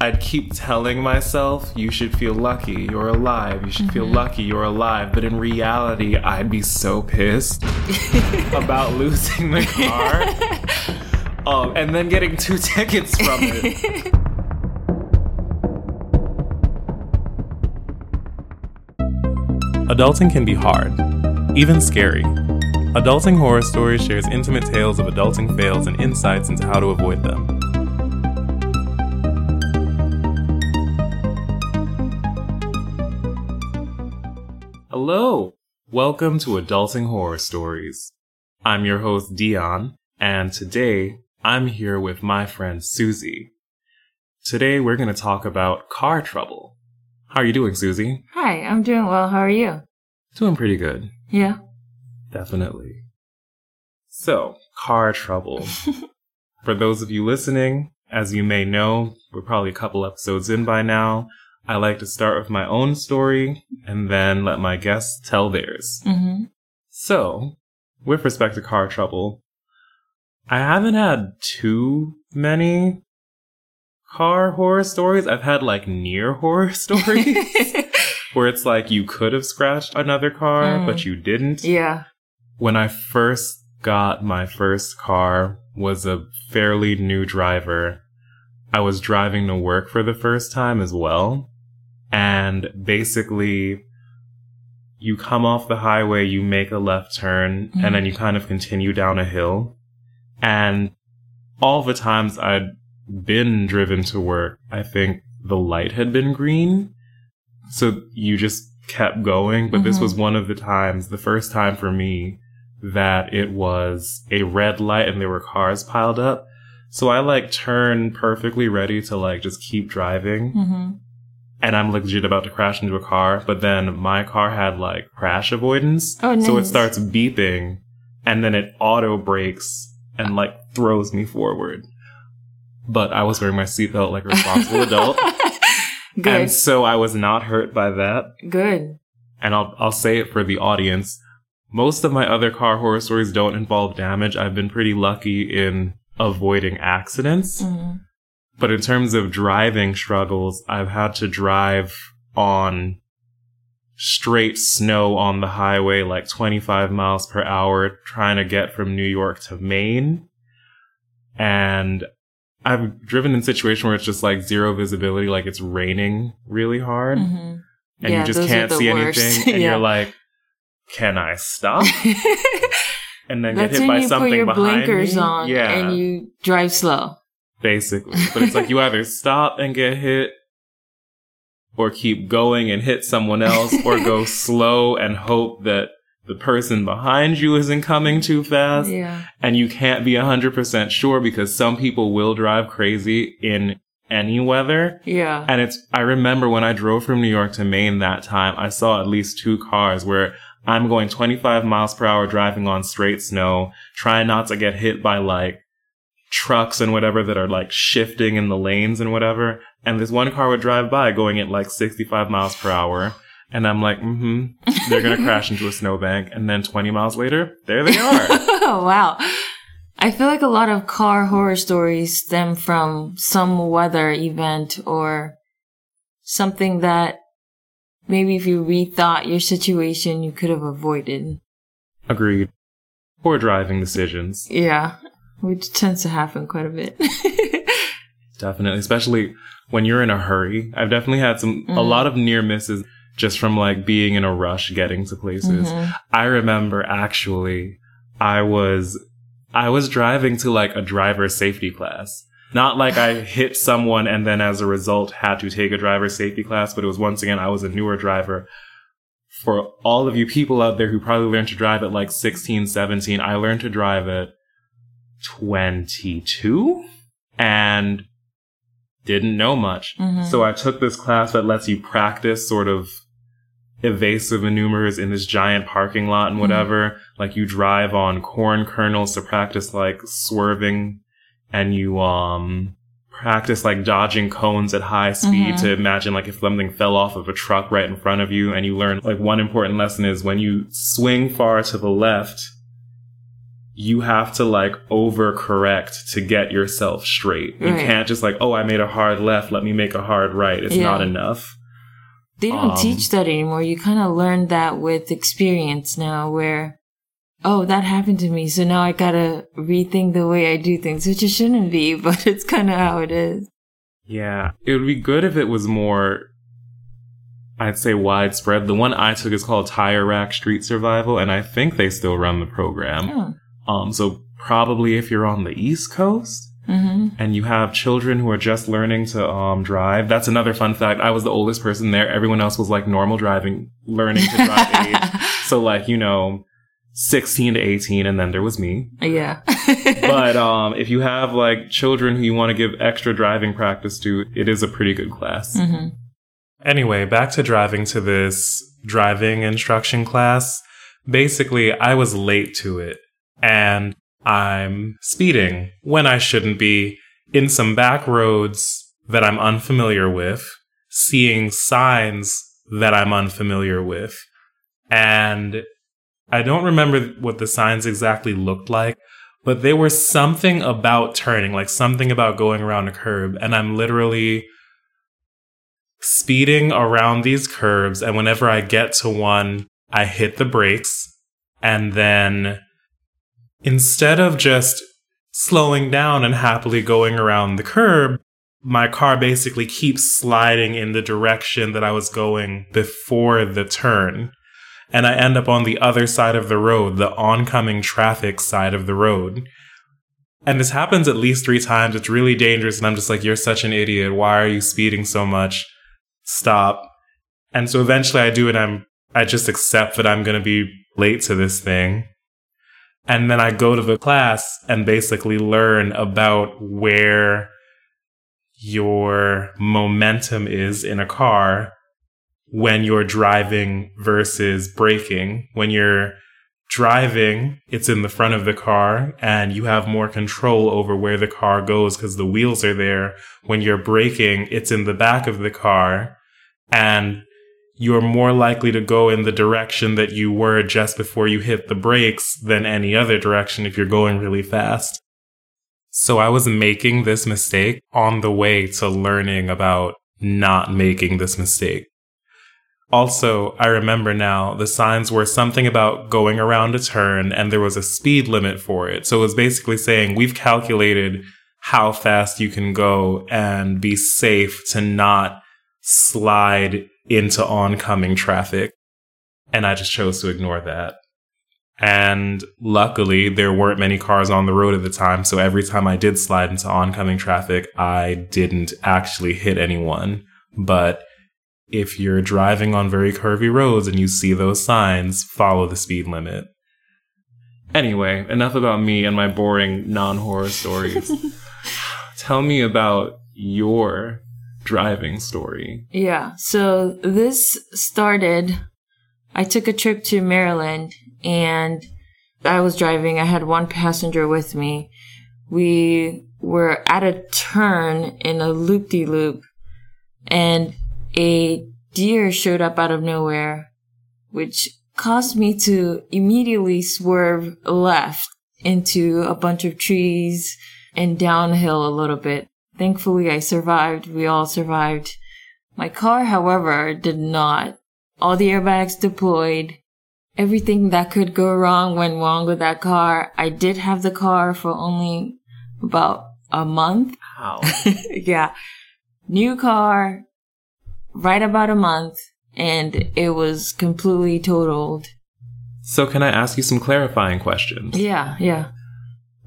I'd keep telling myself, you should feel lucky, you're alive, you should feel lucky, you're alive. But in reality, I'd be so pissed about losing the car. um, and then getting two tickets from it. Adulting can be hard, even scary. Adulting Horror Stories shares intimate tales of adulting fails and insights into how to avoid them. Hello! Welcome to Adulting Horror Stories. I'm your host, Dion, and today I'm here with my friend Susie. Today we're going to talk about car trouble. How are you doing, Susie? Hi, I'm doing well. How are you? Doing pretty good. Yeah. Definitely. So, car trouble. For those of you listening, as you may know, we're probably a couple episodes in by now. I like to start with my own story and then let my guests tell theirs. Mm-hmm. So, with respect to car trouble, I haven't had too many car horror stories. I've had like near horror stories where it's like you could have scratched another car, Mm. but you didn't. yeah. When I first got my first car was a fairly new driver. I was driving to work for the first time as well. And basically you come off the highway, you make a left turn, Mhm. and then you kind of continue down a hill. And all the times I'd been driven to work, I think the light had been green. So you just kept going. But this Mhm. was one of the times, the first time for me, that it was a red light and there were cars piled up. So I like turn perfectly ready to like just keep driving Mm-hmm. And I'm legit about to crash into a car, but then my car had like crash avoidance. Oh, So it starts beeping and then it auto brakes and like throws me forward. But I was wearing my seatbelt like a responsible adult. Good. And so I was not hurt by that. Good. And I'll, I'll say it for the audience. Most of my other car horror stories don't involve damage. I've been pretty lucky in avoiding accidents. Mm-hmm. But in terms of driving struggles, I've had to drive on straight snow on the highway, like 25 miles per hour, trying to get from New York to Maine. And I've driven in situations where it's just like zero visibility, like it's raining really hard, Mm-hmm. and Yeah, you just can't see worst. anything, and Yeah. you're like, "Can I stop?" And then That's get hit when by you something put your behind blinkers me. on Yeah, and you drive slow. Basically. But it's like you either stop and get hit, or keep going and hit someone else, or go slow and hope that the person behind you isn't coming too fast. Yeah. And you can't be 100% sure because some people will drive crazy in any weather. Yeah. And it's, I remember when I drove from New York to Maine that time, I saw at least two cars where I'm going 25 miles per hour driving on straight snow, trying not to get hit by like trucks and whatever that are like shifting in the lanes and whatever. And this one car would drive by going at like 65 miles per hour. And I'm like, mm-hmm, they're going to crash into a snowbank. And then 20 miles later, there they are. oh, wow. I feel like a lot of car horror stories stem from some weather event or something that maybe if you rethought your situation, you could have avoided. Agreed. Poor driving decisions. Yeah. Which tends to happen quite a bit. Definitely, especially when you're in a hurry. I've definitely had some, a Mm. lot of near misses just from like being in a rush getting to places. Mhm. I remember actually, I was, I was driving to like a driver safety class. Not like I hit someone and then as a result had to take a driver safety class, but it was once again, I was a newer driver. For all of you people out there who probably learned to drive at like 16, 17, I learned to drive at 22 and didn't know much. Mhm. So I took this class that lets you practice sort of evasive maneuvers in this giant parking lot and whatever. Like you drive on corn kernels to practice like swerving and you, um, practice like dodging cones at high speed Mhm. to imagine like if something fell off of a truck right in front of you and you learn like one important lesson is when you swing far to the left, you have to like overcorrect to get yourself straight. You Right. can't just like, oh, I made a hard left, let me make a hard right. It's Yeah. not enough. They don't Um, teach that anymore. You kind of learn that with experience now where, oh, that happened to me. So now I gotta rethink the way I do things, which it shouldn't be, but it's kind of how it is. Yeah. It would be good if it was more, I'd say widespread. The one I took is called Tire Rack Street Survival, and I think they still run the program. Oh. Um, so probably if you're on the East Coast Mm-hmm. and you have children who are just learning to um drive, that's another fun fact. I was the oldest person there. Everyone else was like normal driving, learning to drive age. So like, you know, 16 to 18, and then there was me. yeah. But um, if you have like children who you want to give extra driving practice to, it is a pretty good class. hmm Anyway, back to driving to this driving instruction class. Basically, I was late to it and I'm speeding when I shouldn't be in some back roads that I'm unfamiliar with, seeing signs that I'm unfamiliar with. And I don't remember what the signs exactly looked like, but they were something about turning, like something about going around a curb. And I'm literally speeding around these curbs and whenever I get to one, I hit the brakes and then instead of just slowing down and happily going around the curb, my car basically keeps sliding in the direction that I was going before the turn. And I end up on the other side of the road, the oncoming traffic side of the road. And this happens at least three times. It's really dangerous. And I'm just like, you're such an idiot. Why are you speeding so much? Stop. And so eventually I do it. I'm, I just accept that I'm going to be late to this thing. And then I go to the class and basically learn about where your momentum is in a car when you're driving versus braking. When you're driving, it's in the front of the car and you have more control over where the car goes because the wheels are there. When you're braking, it's in the back of the car and you're more likely to go in the direction that you were just before you hit the brakes than any other direction if you're going really fast. So I was making this mistake on the way to learning about not making this mistake. Also, I remember now the signs were something about going around a turn and there was a speed limit for it. So it was basically saying we've calculated how fast you can go and be safe to not slide into oncoming traffic. And I just chose to ignore that. And luckily, there weren't many cars on the road at the time. So every time I did slide into oncoming traffic, I didn't actually hit anyone. But if you're driving on very curvy roads and you see those signs, follow the speed limit. Anyway, enough about me and my boring non horror stories. Tell me about your driving story. Yeah. So this started, I took a trip to Maryland and I was driving. I had one passenger with me. We were at a turn in a loop de loop and a deer showed up out of nowhere, which caused me to immediately swerve left into a bunch of trees and downhill a little bit. Thankfully, I survived. We all survived. My car, however, did not. All the airbags deployed. Everything that could go wrong went wrong with that car. I did have the car for only about a month. How? yeah. New car, right about a month, and it was completely totaled. so, can I ask you some clarifying questions? Yeah, yeah.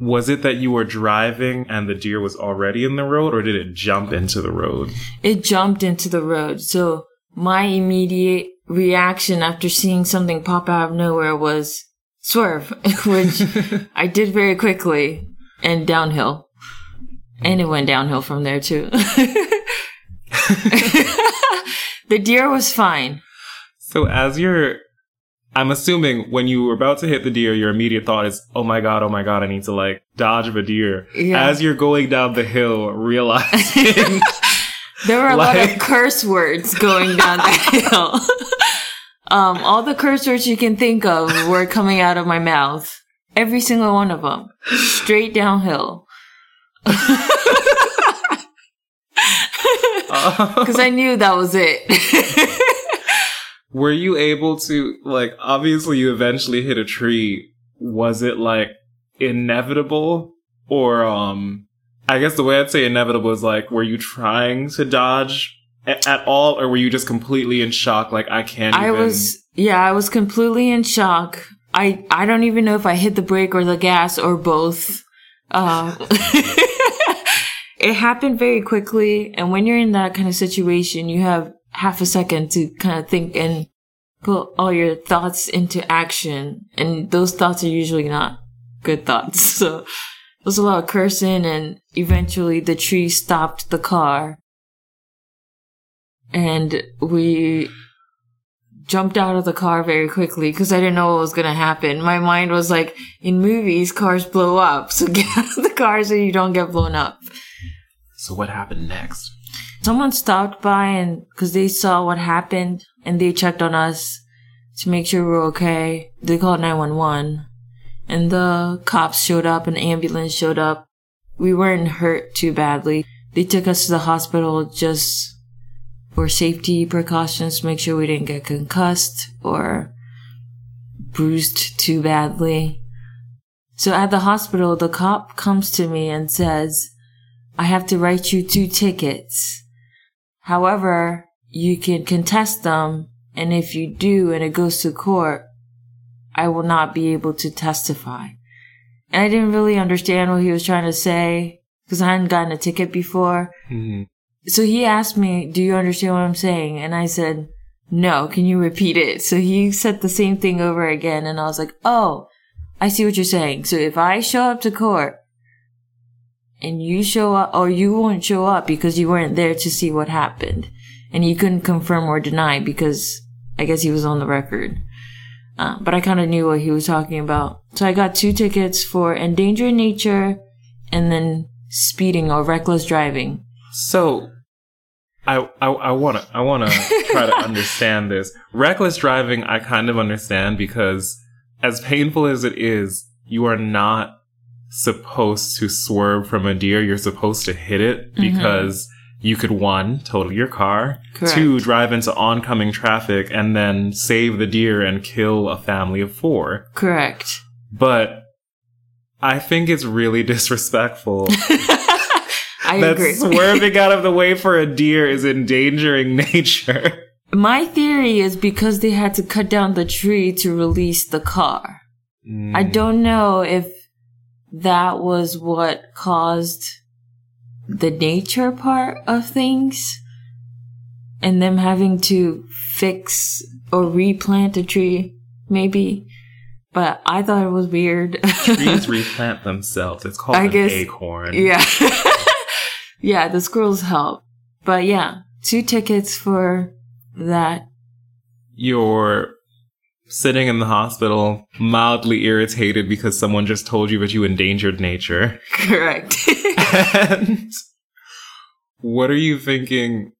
Was it that you were driving and the deer was already in the road, or did it jump into the road? It jumped into the road. So my immediate reaction after seeing something pop out of nowhere was swerve, which I did very quickly and downhill. And it went downhill from there too. the deer was fine. So, as you're, I'm assuming when you were about to hit the deer, your immediate thought is, oh my god, oh my god, I need to like dodge the deer. Yeah. As you're going down the hill, realizing There were a lot of curse words going down the hill. um, all the curse words you can think of were coming out of my mouth. Every single one of them. Straight downhill. Because I knew that was it. Were you able to, like, obviously you eventually hit a tree. Was it, like, inevitable? Or, um, I guess the way I'd say inevitable is, like, were you trying to dodge a- at all? Or were you just completely in shock? Like, I can't I even- was, yeah, I was completely in shock. I, I don't even know if I hit the brake or the gas or both. Uh, it happened very quickly. And when you're in that kind of situation, you have half a second to kind of think and put all your thoughts into action. And those thoughts are usually not good thoughts. So there was a lot of cursing and eventually the tree stopped the car. And we jumped out of the car very quickly because I didn't know what was going to happen. My mind was like, in movies, cars blow up. So get out of the car so you don't get blown up. So what happened next? Someone stopped by and because they saw what happened and they checked on us to make sure we we're okay. They called 911 and the cops showed up and ambulance showed up. We weren't hurt too badly. They took us to the hospital just for safety precautions, to make sure we didn't get concussed or bruised too badly. So at the hospital, the cop comes to me and says, I have to write you two tickets. However, you can contest them, and if you do and it goes to court, I will not be able to testify. And I didn't really understand what he was trying to say because I hadn't gotten a ticket before. Mhm. So he asked me, Do you understand what I'm saying? And I said, No, can you repeat it? So he said the same thing over again, and I was like, Oh, I see what you're saying. So if I show up to court and you show up, or you won't show up because you weren't there to see what happened, and you couldn't confirm or deny because I guess he was on the record. Uh, but I kind of knew what he was talking about. So I got two tickets for endangering nature and then speeding or reckless driving. So, I I I want to I want to try to understand this. Reckless driving, I kind of understand because as painful as it is, you are not supposed to swerve from a deer. You're supposed to hit it because you could one total your car, Correct. two drive into oncoming traffic, and then save the deer and kill a family of four. Correct. But I think it's really disrespectful I that agree. swerving out of the way for a deer is endangering nature. My theory is because they had to cut down the tree to release the car. I Mm. don't know if that was what caused the nature part of things and them having to fix or replant a tree, maybe. But I thought it was weird. Trees replant themselves. It's called I an guess- acorn. Yeah. yeah, the squirrels help. But yeah, two tickets for that. You're sitting in the hospital, mildly irritated because someone just told you that you endangered nature. Correct. and what are you thinking?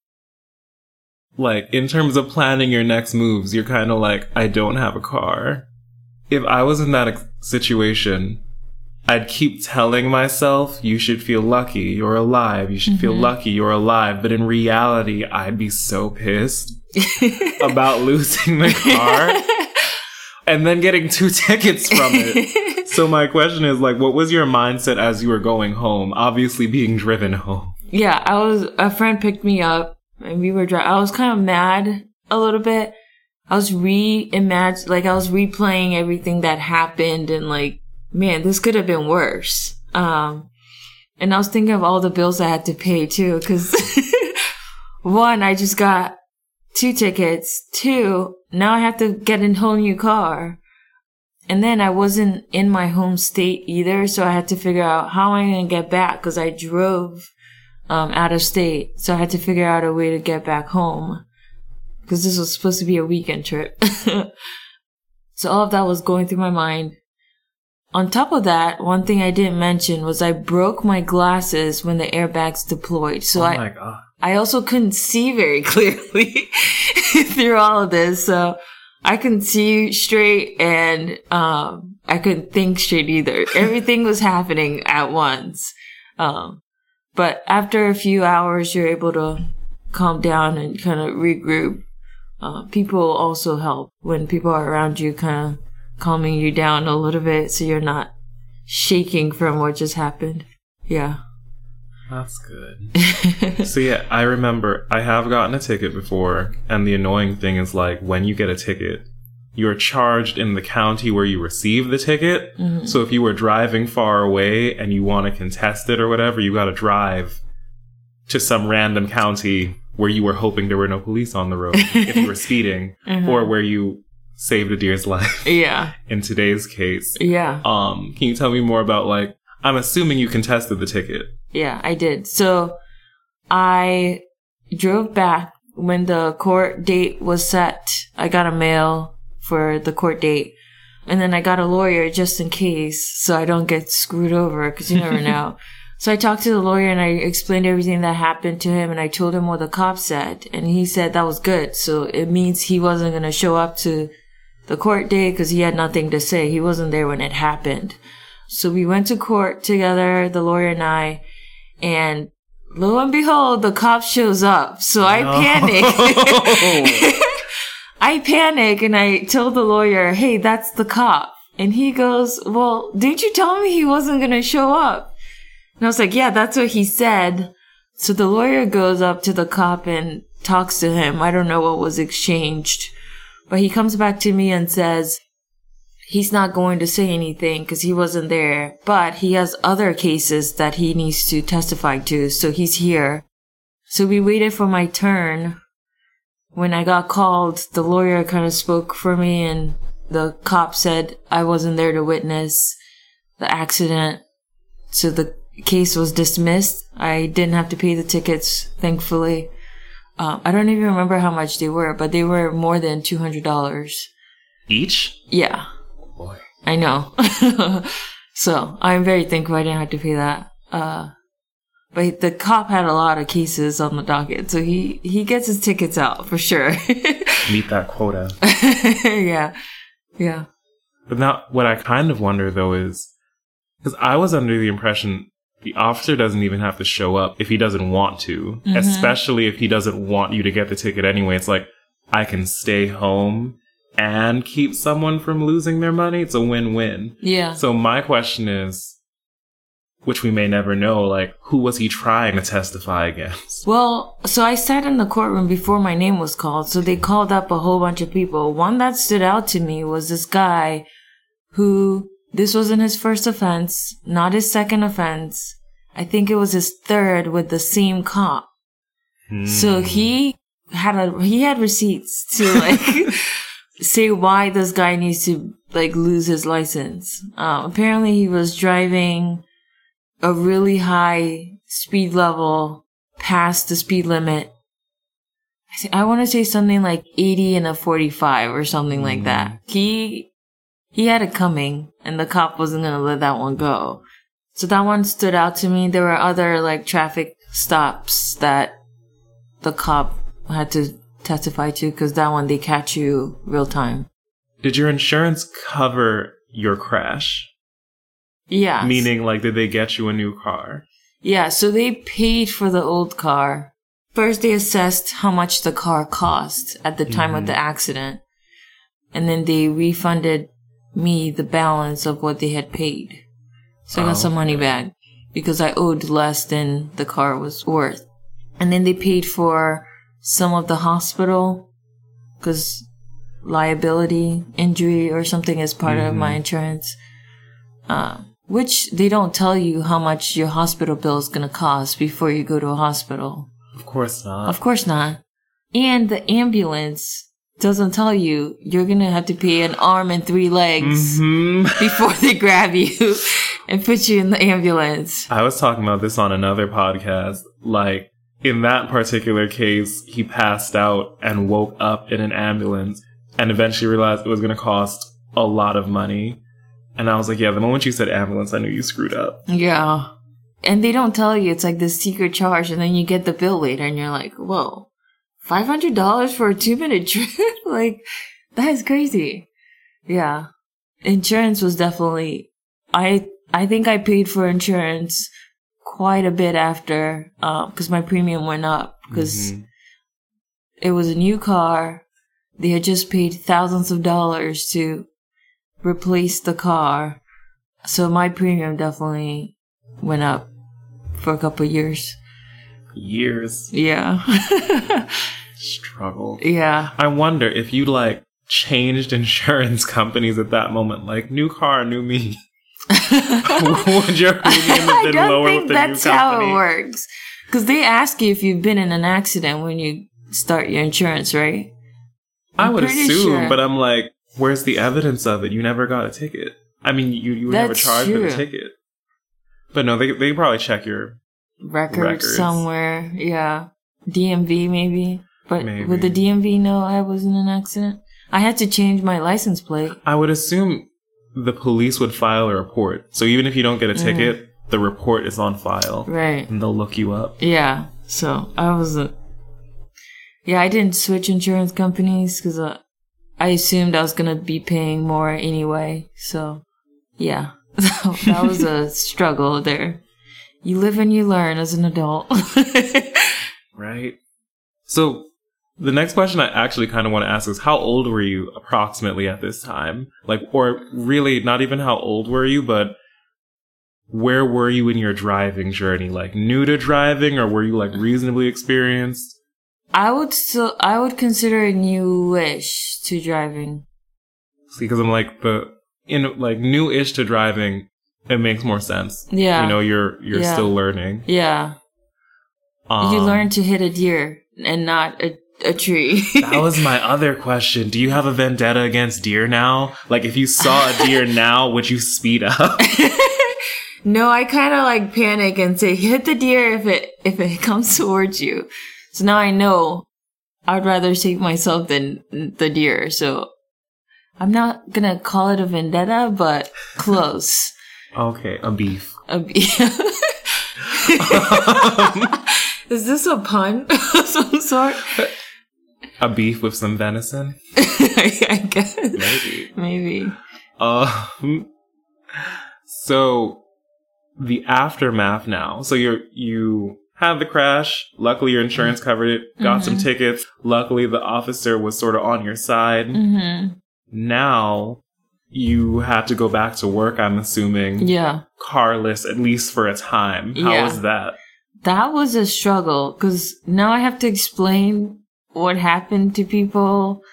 Like, in terms of planning your next moves, you're kind of like, I don't have a car. If I was in that ex- situation, I'd keep telling myself, you should feel lucky, you're alive, you should feel Mhm. lucky, you're alive. But in reality, I'd be so pissed about losing the car and then getting two tickets from it. So my question is like, what was your mindset as you were going home? Obviously being driven home. yeah, I was, a friend picked me up and we were driving. I was kind of mad a little bit. I was re-imagine, like I was replaying everything that happened and like, man, this could have been worse. Um, and I was thinking of all the bills I had to pay too, cause one, I just got two tickets. Two, now I have to get a whole new car. And then I wasn't in my home state either, so I had to figure out how I'm going to get back because I drove um, out of state. So I had to figure out a way to get back home because this was supposed to be a weekend trip. so all of that was going through my mind. On top of that, one thing I didn't mention was I broke my glasses when the airbags deployed. So oh I, my god. I also couldn't see very clearly through all of this. So I couldn't see straight and um, I couldn't think straight either. Everything was happening at once. Um, but after a few hours, you're able to calm down and kind of regroup. Uh, people also help when people are around you, kind of calming you down a little bit so you're not shaking from what just happened. Yeah. That's good. so yeah, I remember I have gotten a ticket before, and the annoying thing is like when you get a ticket, you're charged in the county where you receive the ticket. Mm-hmm. So if you were driving far away and you want to contest it or whatever, you got to drive to some random county where you were hoping there were no police on the road if you were speeding, Mhm. or where you saved a deer's life. Yeah. In today's case, Yeah. um, can you tell me more about like? I'm assuming you contested the ticket. Yeah, I did. So I drove back when the court date was set. I got a mail for the court date. And then I got a lawyer just in case so I don't get screwed over because you never know. So I talked to the lawyer and I explained everything that happened to him and I told him what the cop said and he said that was good. So it means he wasn't going to show up to the court date because he had nothing to say. He wasn't there when it happened. So we went to court together, the lawyer and I, and lo and behold, the cop shows up. So I panic. I panic and I tell the lawyer, hey, that's the cop. And he goes, well, didn't you tell me he wasn't going to show up? And I was like, yeah, that's what he said. So the lawyer goes up to the cop and talks to him. I don't know what was exchanged, but he comes back to me and says, he's not going to say anything because he wasn't there, but he has other cases that he needs to testify to, so he's here. So we waited for my turn. When I got called, the lawyer kind of spoke for me and the cop said I wasn't there to witness the accident. So the case was dismissed. I didn't have to pay the tickets, thankfully. Um, I don't even remember how much they were, but they were more than $200. Each? Yeah. Boy. I know. so I'm very thankful I didn't have to pay that. Uh, but the cop had a lot of cases on the docket, so he, he gets his tickets out for sure. Meet that quota. yeah. Yeah. But now, what I kind of wonder though is, because I was under the impression the officer doesn't even have to show up if he doesn't want to, Mhm. especially if he doesn't want you to get the ticket anyway. It's like, I can stay home and keep someone from losing their money. It's a win-win. Yeah. So my question is, which we may never know, like, who was he trying to testify against? Well, so I sat in the courtroom before my name was called, so they called up a whole bunch of people. One that stood out to me was this guy who, this wasn't his first offense, not his second offense. I think it was his third with the same cop. So Hmm. he had a, he had receipts to like say why this guy needs to like lose his license. Uh, apparently he was driving a really high speed level past the speed limit. I, thi- I want to say something like 80 and a 45 or something like that. He, he had it coming and the cop wasn't going to let that one go. So that one stood out to me. There were other like traffic stops that the cop had to testify to because that one they catch you real time. Did your insurance cover your crash? Yeah. Meaning, like, did they get you a new car? Yeah, so they paid for the old car. First, they assessed how much the car cost at the time of the mm-hmm. accident. And then they refunded me the balance of what they had paid. So I got Oh, some money back because I owed less than the car was worth. And then they paid for some of the hospital because liability, injury, or something is part of my insurance. Uh, which they don't tell you how much your hospital bill is going to cost before you go to a hospital. Of course not. Of course not. And the ambulance doesn't tell you you're going to have to pay an arm and three legs hmm before they grab you and put you in the ambulance. I was talking about this on another podcast. Like, in that particular case, he passed out and woke up in an ambulance and eventually realized it was going to cost a lot of money. And I was like, yeah, the moment you said ambulance, I knew you screwed up. Yeah. And they don't tell you it's like this secret charge and then you get the bill later and you're like, whoa, $500 for a two minute trip? like, That is crazy. Yeah. Insurance was definitely, I, I think I paid for insurance quite a bit after, um, cause my premium went up because Mhm. it was a new car. They had just paid thousands of dollars to replace the car. So my premium definitely went up for a couple of years. years Yeah. struggle. yeah. I wonder if you like changed insurance companies at that moment, like new car, new me. Would your premium have I been don't lower think with the that's how it works. Because they ask you if you've been in an accident when you start your insurance, right? I I'm would assume, sure. but I'm like, where's the evidence of it? You never got a ticket. I mean, you you were never charged for the true. ticket. But no, they they probably check your Records, Records. somewhere. Yeah. DMV maybe. But Maybe. would the DMV know I was in an accident? I had to change my license plate. I would assume the police would file a report. So even if you don't get a Mm. ticket, the report is on file Right. and they'll look you up. Yeah. So I was a. Yeah, I didn't switch insurance companies because uh, I assumed I was gonna be paying more anyway. So, yeah, that was a struggle there. You live and you learn as an adult. Right. So the next question I actually kind of want to ask is how old were you approximately at this time? Like, or really not even how old were you, but where were you in your driving journey? Like new to driving or were you like reasonably experienced? I would still, I would consider it newish to driving. See, because I'm like the, in like new-ish to driving, it makes more sense. Yeah. You know, you're, you're Yeah. still learning. Yeah, Um, you learn to hit a deer and not a, a tree. That was my other question. Do you have a vendetta against deer now? Like, if you saw a deer now, would you speed up? No, I kind of like panic and say hit the deer if it if it comes towards you. So now I know I'd rather save myself than the deer. So I'm not gonna call it a vendetta, but close. okay, a beef. A be- Is this a pun of some sort? A beef with some venison? I guess Maybe. maybe. Um, so the aftermath now. So you're, you had the crash. Luckily, your insurance covered it. Got some Mhm. tickets. Luckily, the officer was sort of on your side. hmm Now you have to go back to work, I'm assuming. Yeah. carless at least for a time. How Yeah. was that? That was a struggle because now I have to explain what happened to people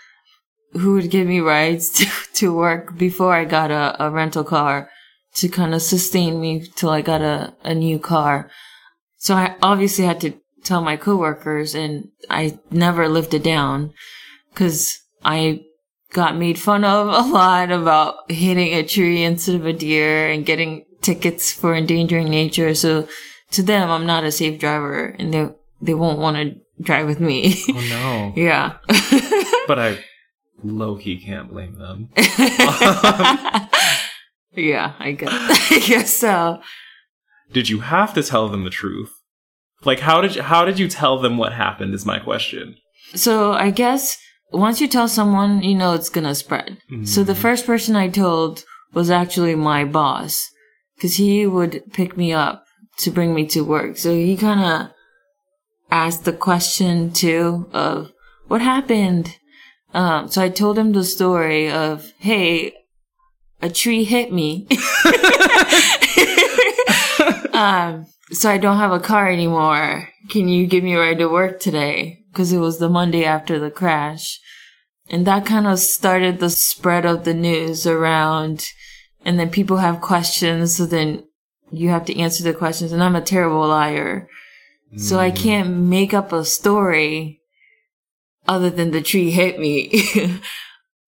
who would give me rides to, to work before I got a, a rental car to kind of sustain me till I got a, a new car. So I obviously had to tell my coworkers and I never lived it down because I got made fun of a lot about hitting a tree instead of a deer and getting tickets for endangering nature. So to them, I'm not a safe driver and they, they won't want to drive with me. Oh no. yeah. but I low key can't blame them. yeah, I guess, I guess so. Did you have to tell them the truth? Like how did you, how did you tell them what happened is my question. So I guess once you tell someone, you know it's gonna spread. So the mm-hmm. first person I told was actually my boss, because he would pick me up to bring me to work. So he kind of asked the question too of what happened. Um, so I told him the story of, hey, a tree hit me. um, so I don't have a car anymore. Can you give me a ride to work today? Because it was the Monday after the crash. And that kind of started the spread of the news around. And then people have questions. So then you have to answer the questions. And I'm a terrible liar. So I hmm. can't make up a story other than the tree hit me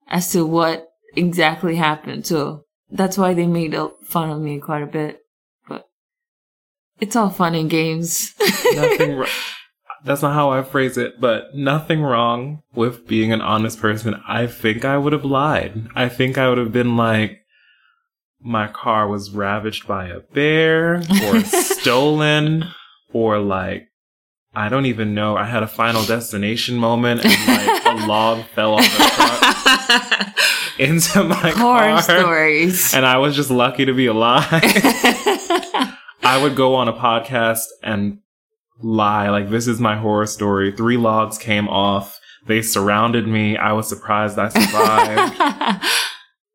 as to what exactly happened. So that's why they made fun of me quite a bit. But it's all fun and games. Nothing wrong. That's not how I phrase it, but nothing wrong with being an honest person. I think I would have lied. I think I would have been like, my car was ravaged by a bear or stolen or like I don't even know. I had a final destination moment and like a log fell off the truck into my Horror car. stories. And I was just lucky to be alive. I would go on a podcast and lie like this is my horror story. Three logs came off. They surrounded me. I was surprised I survived.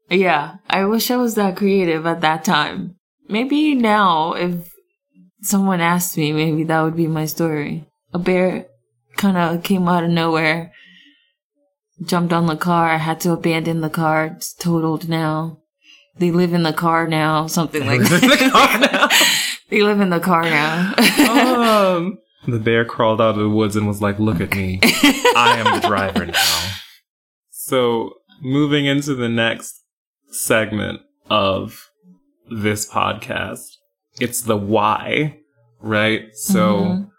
yeah, I wish I was that creative at that time. Maybe now, if someone asked me, maybe that would be my story. A bear kind of came out of nowhere, jumped on the car. I had to abandon the car. It's totaled now. They live in the car now, something like live in the car now. they live in the car now. um, the bear crawled out of the woods and was like, "Look at me. I am the driver now." So, moving into the next segment of this podcast, it's the why, right? So, Mhm.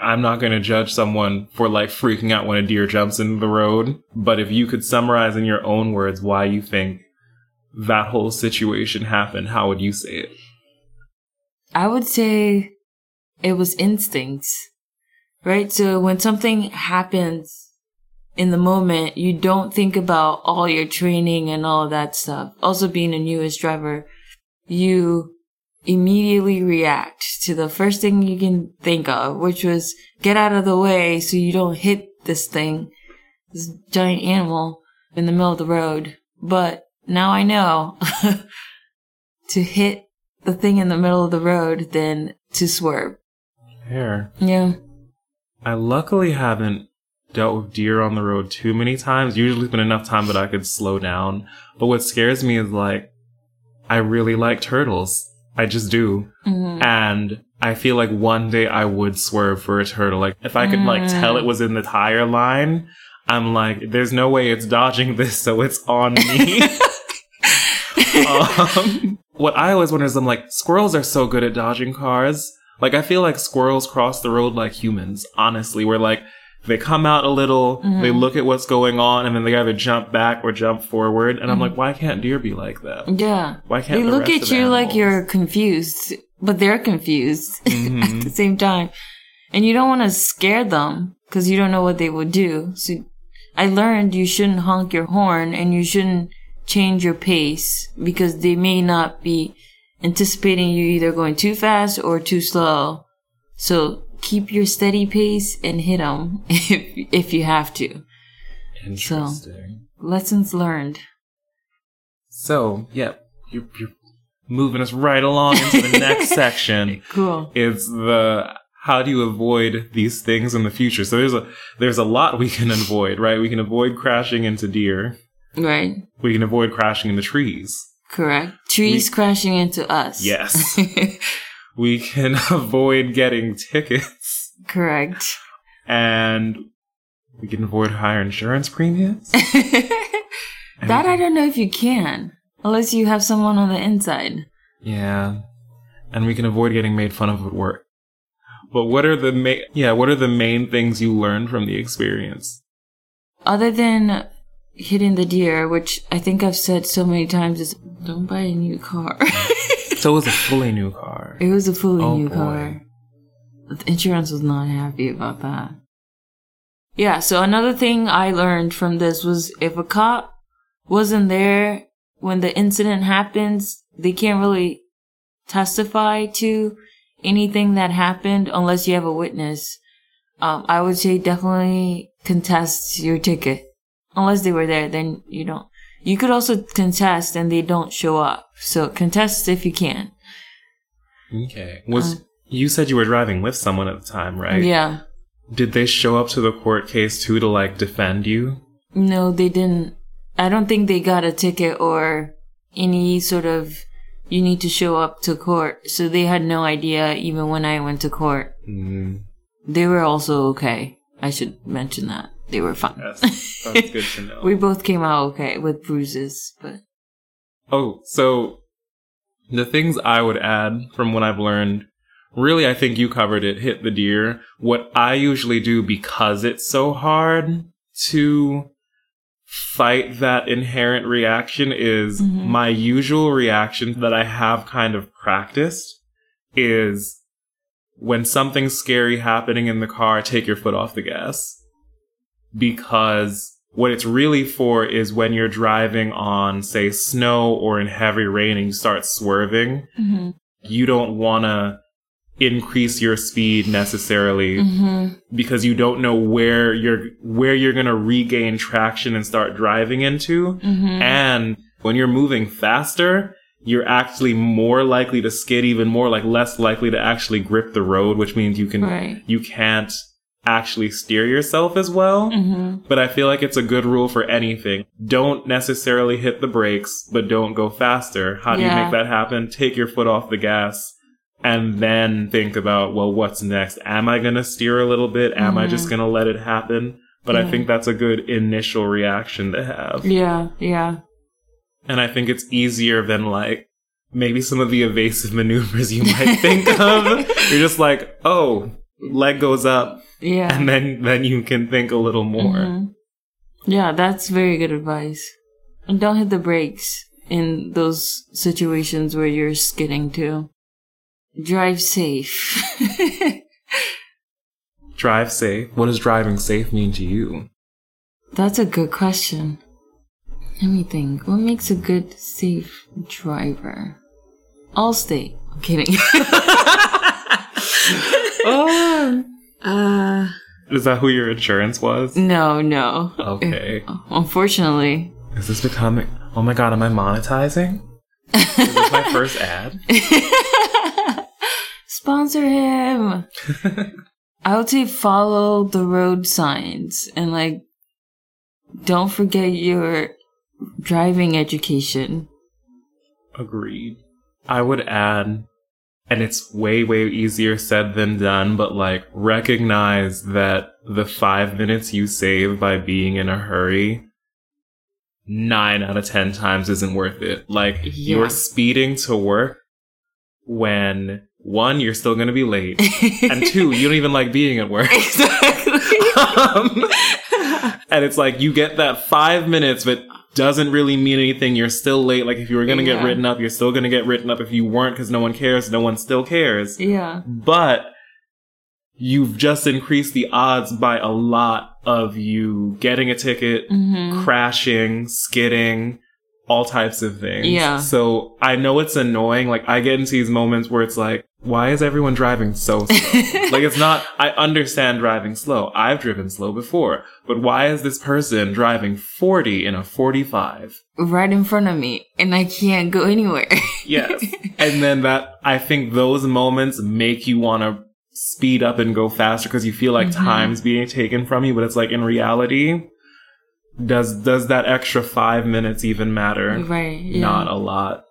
I'm not going to judge someone for like freaking out when a deer jumps into the road, but if you could summarize in your own words why you think that whole situation happened, how would you say it? I would say it was instincts, right? So when something happens in the moment, you don't think about all your training and all of that stuff. Also being a newest driver, you immediately react to the first thing you can think of, which was get out of the way so you don't hit this thing, this giant animal in the middle of the road. But now I know to hit the thing in the middle of the road than to swerve. Here. Yeah. I luckily haven't dealt with deer on the road too many times. Usually it's been enough time that I could slow down. But what scares me is like, I really like turtles. I just do. Mhm. And I feel like one day I would swerve for a turtle. Like if I could like Mm. tell it was in the tire line, I'm like, there's no way it's dodging this, so it's on me. um, what I always wonder is I'm like, squirrels are so good at dodging cars. Like I feel like squirrels cross the road like humans, honestly, We're like they come out a little, they Mhm. look at what's going on, and then they either jump back or jump forward. And I'm Mhm. like, why can't deer be like that? Yeah. Why can't They the look at you like you're confused, but they're confused at Mhm. the same time. And you don't want to scare them because you don't know what they would do. So I learned you shouldn't honk your horn and you shouldn't change your pace because they may not be anticipating you either going too fast or too slow. So keep your steady pace and hit them if, if you have to. Interesting. Lessons learned. So, yeah, you're, you're moving us right along into the next section. Cool. It's the how do you avoid these things in the future? So there's a there's a lot we can avoid, right? We can avoid crashing into deer. Right. We can avoid crashing into trees. Correct. Trees crashing into us. Yes. We can avoid getting tickets, Correct. and we can avoid higher insurance premiums. that I don't know if you can, unless you have someone on the inside. Yeah. And we can avoid getting made fun of at work. But what are the main, yeah, what are the main things you learned from the experience? Other than hitting the deer, which I think I've said so many times, is don't buy a new car. So it was a fully new car. It was a fully Oh, new boy. car. The insurance was not happy about that. Yeah, so another thing I learned from this was if a cop wasn't there when the incident happens, they can't really testify to anything that happened unless you have a witness. Um, I would say definitely contest your ticket. Unless they were there, then you don't. You could also contest and they don't show up. So contest if you can. Okay. Was you said you were driving with someone at the time, right? Yeah. Did they show up to the court case too to like defend you? No, they didn't. I don't think they got a ticket or any sort of you need to show up to court. So they had no idea even when I went to court. Mm, They were also okay. I should mention that. They were fine. that's, that's good to know. we both came out okay with bruises, but Oh, so the things I would add from what I've learned, really, I think you covered it, hit the deer. What I usually do because it's so hard to fight that inherent reaction is Mhm. my usual reaction that I have kind of practiced is when something's scary happening in the car, take your foot off the gas. Because what it's really for is when you're driving on, say, snow or in heavy rain and you start swerving, Mm-hmm. you don't want to increase your speed necessarily Mm-hmm. because you don't know where you're where you're going to regain traction and start driving into Mm-hmm. and when you're moving faster you're actually more likely to skid even more like less likely to actually grip the road which means you can Right. you can't actually steer yourself as well Mm-hmm. but I feel like it's a good rule for anything. Don't necessarily hit the brakes, but don't go faster. How do you make that happen? Take your foot off the gas and then think about, well, what's next? Am I going to steer a little bit? Am I just Mhm. going to let it happen? But I think that's a good initial reaction to have. Yeah, yeah. And I think it's easier than like maybe some of the evasive maneuvers you might think of. You're just like, oh, leg goes up. Yeah. And then, then you can think a little more. Mhm. Yeah, that's very good advice. And don't hit the brakes in those situations where you're skidding too. Drive safe. Drive safe. What does driving safe mean to you? that's a good question. Let me think. What makes a good safe driver? Allstate. I'm kidding. oh. uh, Is that who your insurance was? no, no. Okay. Unfortunately. Is this becoming? Oh my god, am I monetizing? Is this my first ad? Sponsor him. I would say follow the road signs and like don't forget your driving education. Agreed. I would add, and it's way, way easier said than done, but like recognize that the five minutes you save by being in a hurry, nine out of ten times isn't worth it. Like Yeah. you're speeding to work when one, you're still gonna be late, and two, you don't even like being at work. exactly. um, and it's like you get that five minutes, but doesn't really mean anything. You're still late. Like if you were gonna get written up, you're still gonna get written up. If you weren't, because no one cares, no one still cares. yeah. But you've just increased the odds by a lot of you getting a ticket, hmm crashing, skidding, all types of things. Yeah. So I know it's annoying. Like I get into these moments where it's like, why is everyone driving so slow? like it's not, I understand driving slow. I've driven slow before, but why is this person driving 40 in a 45? right in front of me and I can't go anywhere. Yes. and then that, I think those moments make you want to speed up and go faster because you feel like Mhm. time's being taken from you, but it's like in reality, does, does that extra five minutes even matter? right. Yeah. not a lot.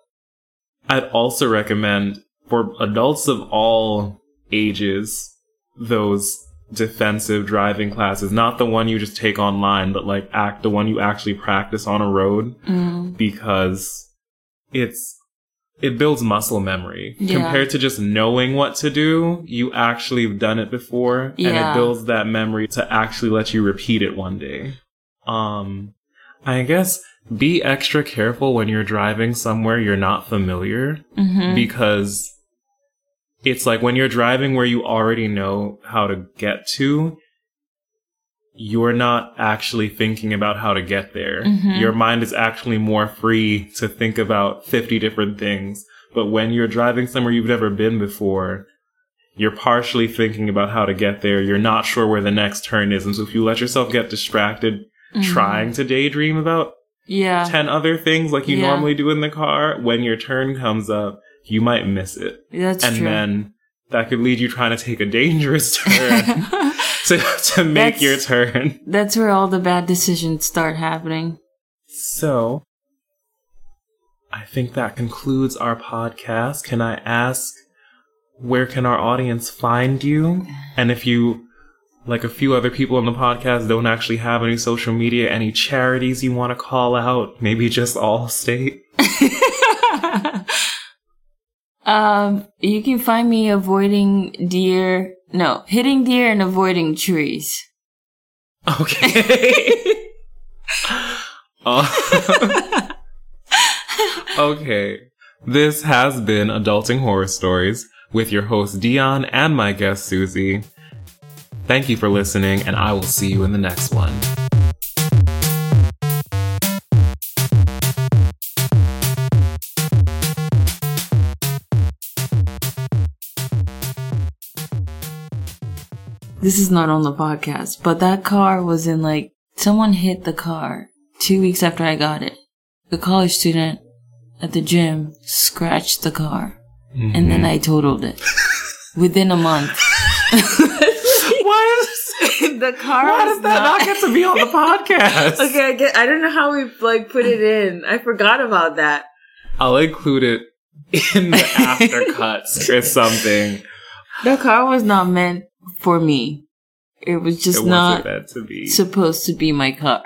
I'd also recommend for adults of all ages those defensive driving classes, not the one you just take online, but like act the one you actually practice on a road Mm. because it's it builds muscle memory Yeah. compared to just knowing what to do. You actually have done it before, and it builds that memory to actually let you repeat it one day. Um, I guess be extra careful when you're driving somewhere you're not familiar hmm because it's like when you're driving where you already know how to get to, you're not actually thinking about how to get there. Mhm. Your mind is actually more free to think about 50 different things. But when you're driving somewhere you've never been before, you're partially thinking about how to get there. You're not sure where the next turn is. And so if you let yourself get distracted trying to daydream about Yeah. 10 other things like you Yeah. normally do in the car, when your turn comes up, you might miss it. That's and true. then that could lead you trying to take a dangerous turn to, to make That's- your turn. That's where all the bad decisions start happening. So, I think that concludes our podcast. Can I ask, where can our audience find you? And if you, like a few other people on the podcast, don't actually have any social media, any charities you want to call out, maybe just Allstate? um, you can find me avoiding deer. No, hitting deer and avoiding trees. Okay. Uh, okay. This has been Adulting Horror Stories. with your host Dion and my guest Susie. Thank you for listening, and I will see you in the next one. This is not on the podcast, but that car was in like, someone hit the car two weeks after I got it. The college student at the gym scratched the car and Mm-hmm. then I totaled it within a month. Why is the car why does that not get to be on the podcast? Okay, I get. I don't know how we like put it in. I forgot about that. I'll include it in the after cuts or something. The car was not meant for me. It was just it not supposed to be my car.